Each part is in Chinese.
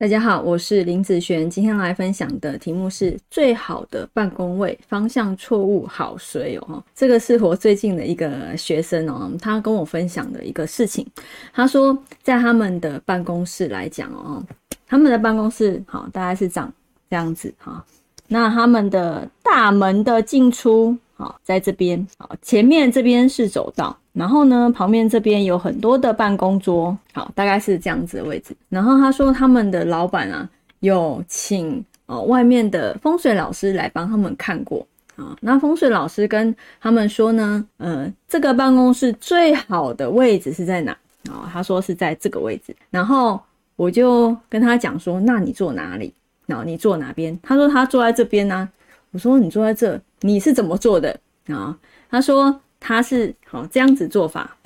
大家好，我是林子璇，今天来分享的题目是最好的办公位方向错误好随哦。这个是我最近的一个学生哦，他跟我分享的一个事情。他说，在他们的办公室来讲哦，他们的办公室好大概是长这样子哈。那他们的大门的进出好在这边好，前面这边是走道。然后呢，旁边这边有很多的办公桌，好，大概是这样子的位置。然后他说，他们的老板啊，有请哦外面的风水老师来帮他们看过啊。那风水老师跟他们说呢，呃，这个办公室最好的位置是在哪？啊，他说是在这个位置。然后我就跟他讲说，那你坐哪里？然后你坐哪边？他说他坐在这边呢。我说你坐在这，你是怎么坐的啊？他说。他是好这样子做法，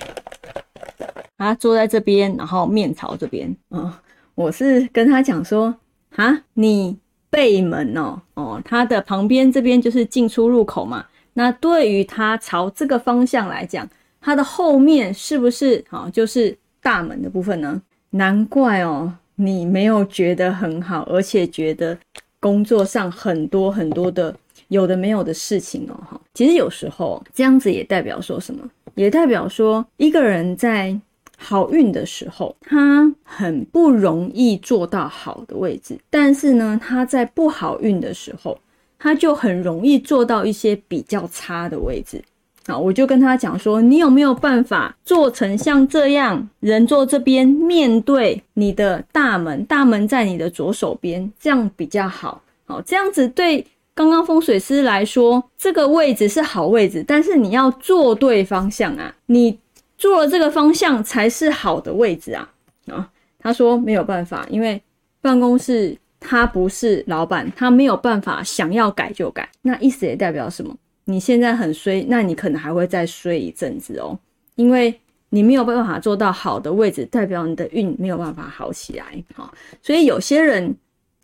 他坐在这边，然后面朝这边。嗯，我是跟他讲说，啊，你背门哦，哦，他的旁边这边就是进出入口嘛。那对于他朝这个方向来讲，他的后面是不是好就是大门的部分呢？难怪哦，你没有觉得很好，而且觉得工作上很多很多的。有的没有的事情哦，哈，其实有时候这样子也代表说什么？也代表说一个人在好运的时候，他很不容易做到好的位置；但是呢，他在不好运的时候，他就很容易做到一些比较差的位置。啊，我就跟他讲说，你有没有办法做成像这样，人坐这边面对你的大门，大门在你的左手边，这样比较好。好，这样子对。刚刚风水师来说，这个位置是好位置，但是你要坐对方向啊！你坐了这个方向才是好的位置啊！啊，他说没有办法，因为办公室他不是老板，他没有办法想要改就改。那意思也代表什么？你现在很衰，那你可能还会再衰一阵子哦，因为你没有办法做到好的位置，代表你的运没有办法好起来。好，所以有些人。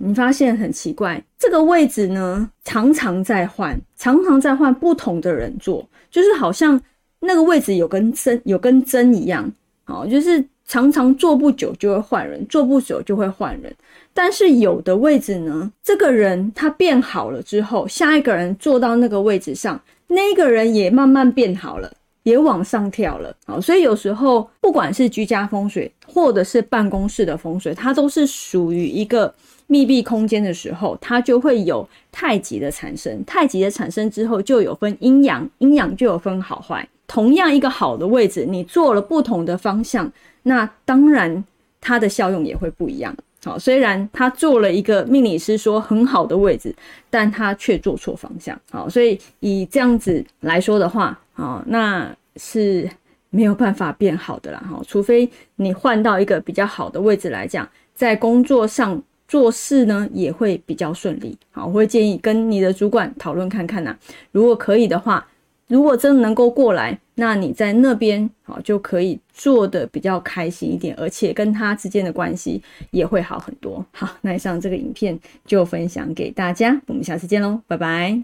你发现很奇怪，这个位置呢常常在换，常常在换不同的人坐，就是好像那个位置有根针，有根针一样，好，就是常常坐不久就会换人，坐不久就会换人。但是有的位置呢，这个人他变好了之后，下一个人坐到那个位置上，那个人也慢慢变好了，也往上跳了。好，所以有时候不管是居家风水，或者是办公室的风水，它都是属于一个。密闭空间的时候，它就会有太极的产生。太极的产生之后，就有分阴阳，阴阳就有分好坏。同样一个好的位置，你做了不同的方向，那当然它的效用也会不一样。好，虽然他做了一个命理师说很好的位置，但他却做错方向。好，所以以这样子来说的话，好，那是没有办法变好的啦。哈，除非你换到一个比较好的位置来讲，在工作上。做事呢也会比较顺利，好，我会建议跟你的主管讨论看看呐。如果可以的话，如果真的能够过来，那你在那边好就可以做的比较开心一点，而且跟他之间的关系也会好很多。好，那以上这个影片就分享给大家，我们下次见喽，拜拜。